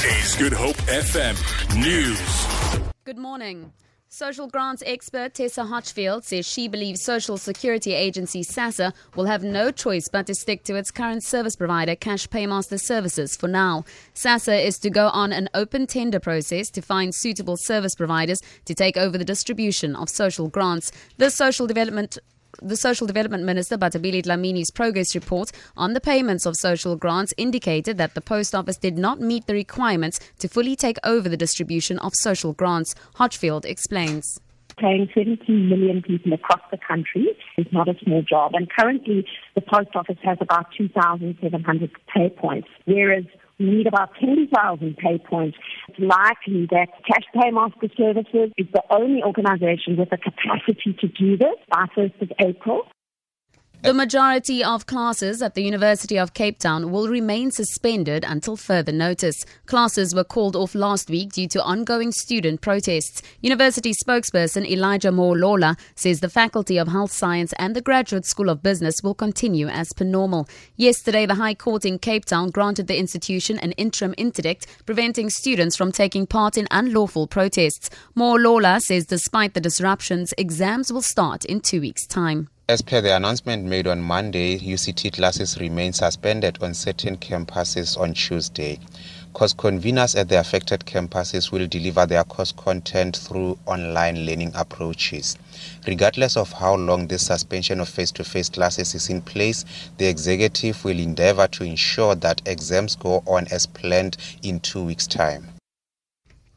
This is Good Hope FM News. Good morning. Social grants expert Tessa Hochfeld says she believes Social Security Agency SASSA will have no choice but to stick to its current service provider, Cash Paymaster Services, for now. SASSA is to go on an open tender process to find suitable service providers to take over the distribution of social grants. The Social Development the Social Development Minister, Bathabile Dlamini's progress report on the payments of social grants indicated that the Post Office did not meet the requirements to fully take over the distribution of social grants. Hochfeld explains paying 17 million people across the country is not a small job. And currently, the post office has about 2,700 pay points, whereas we need about 10,000 pay points. It's likely that Cash Paymaster Services is the only organization with the capacity to do this by 1st of April. The majority of classes at the University of Cape Town will remain suspended until further notice. Classes were called off last week due to ongoing student protests. University spokesperson Elijah Moholola says the Faculty of Health Science and the Graduate School of Business will continue as per normal. Yesterday, the High Court in Cape Town granted the institution an interim interdict preventing students from taking part in unlawful protests. Moholola says despite the disruptions, exams will start in two weeks' time. As per the announcement made on Monday, UCT classes remain suspended on certain campuses on Tuesday. Course conveners at the affected campuses will deliver their course content through online learning approaches. Regardless of how long this suspension of face to face classes is in place, the executive will endeavor to ensure that exams go on as planned in two weeks' time.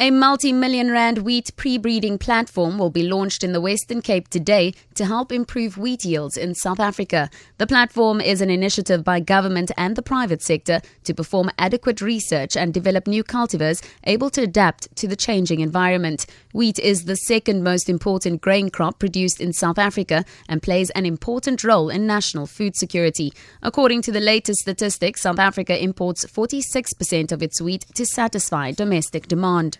A multi million rand wheat pre breeding platform will be launched in the Western Cape today to help improve wheat yields in South Africa. The platform is an initiative by government and the private sector to perform adequate research and develop new cultivars able to adapt to the changing environment. Wheat is the second most important grain crop produced in South Africa and plays an important role in national food security. According to the latest statistics, South Africa imports 46% of its wheat to satisfy domestic demand.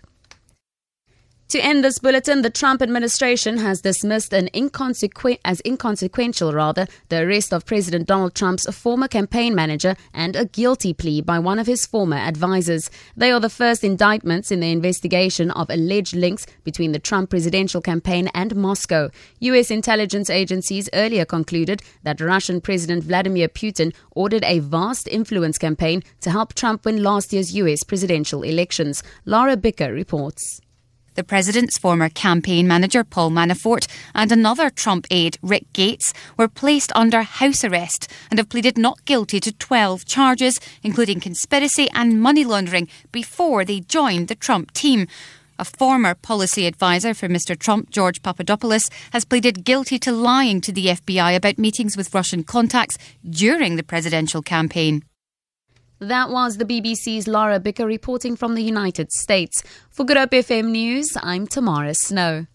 To end this bulletin, the Trump administration has dismissed an inconsequ- as inconsequential rather the arrest of President Donald Trump's former campaign manager and a guilty plea by one of his former advisors. They are the first indictments in the investigation of alleged links between the Trump presidential campaign and Moscow. US intelligence agencies earlier concluded that Russian President Vladimir Putin ordered a vast influence campaign to help Trump win last year's US presidential elections. Laura Bicker reports. The president's former campaign manager, Paul Manafort, and another Trump aide, Rick Gates, were placed under house arrest and have pleaded not guilty to 12 charges, including conspiracy and money laundering, before they joined the Trump team. A former policy advisor for Mr. Trump, George Papadopoulos, has pleaded guilty to lying to the FBI about meetings with Russian contacts during the presidential campaign. That was the BBC's Laura Bicker reporting from the United States. For Good Hope FM News, I'm Tamara Snow.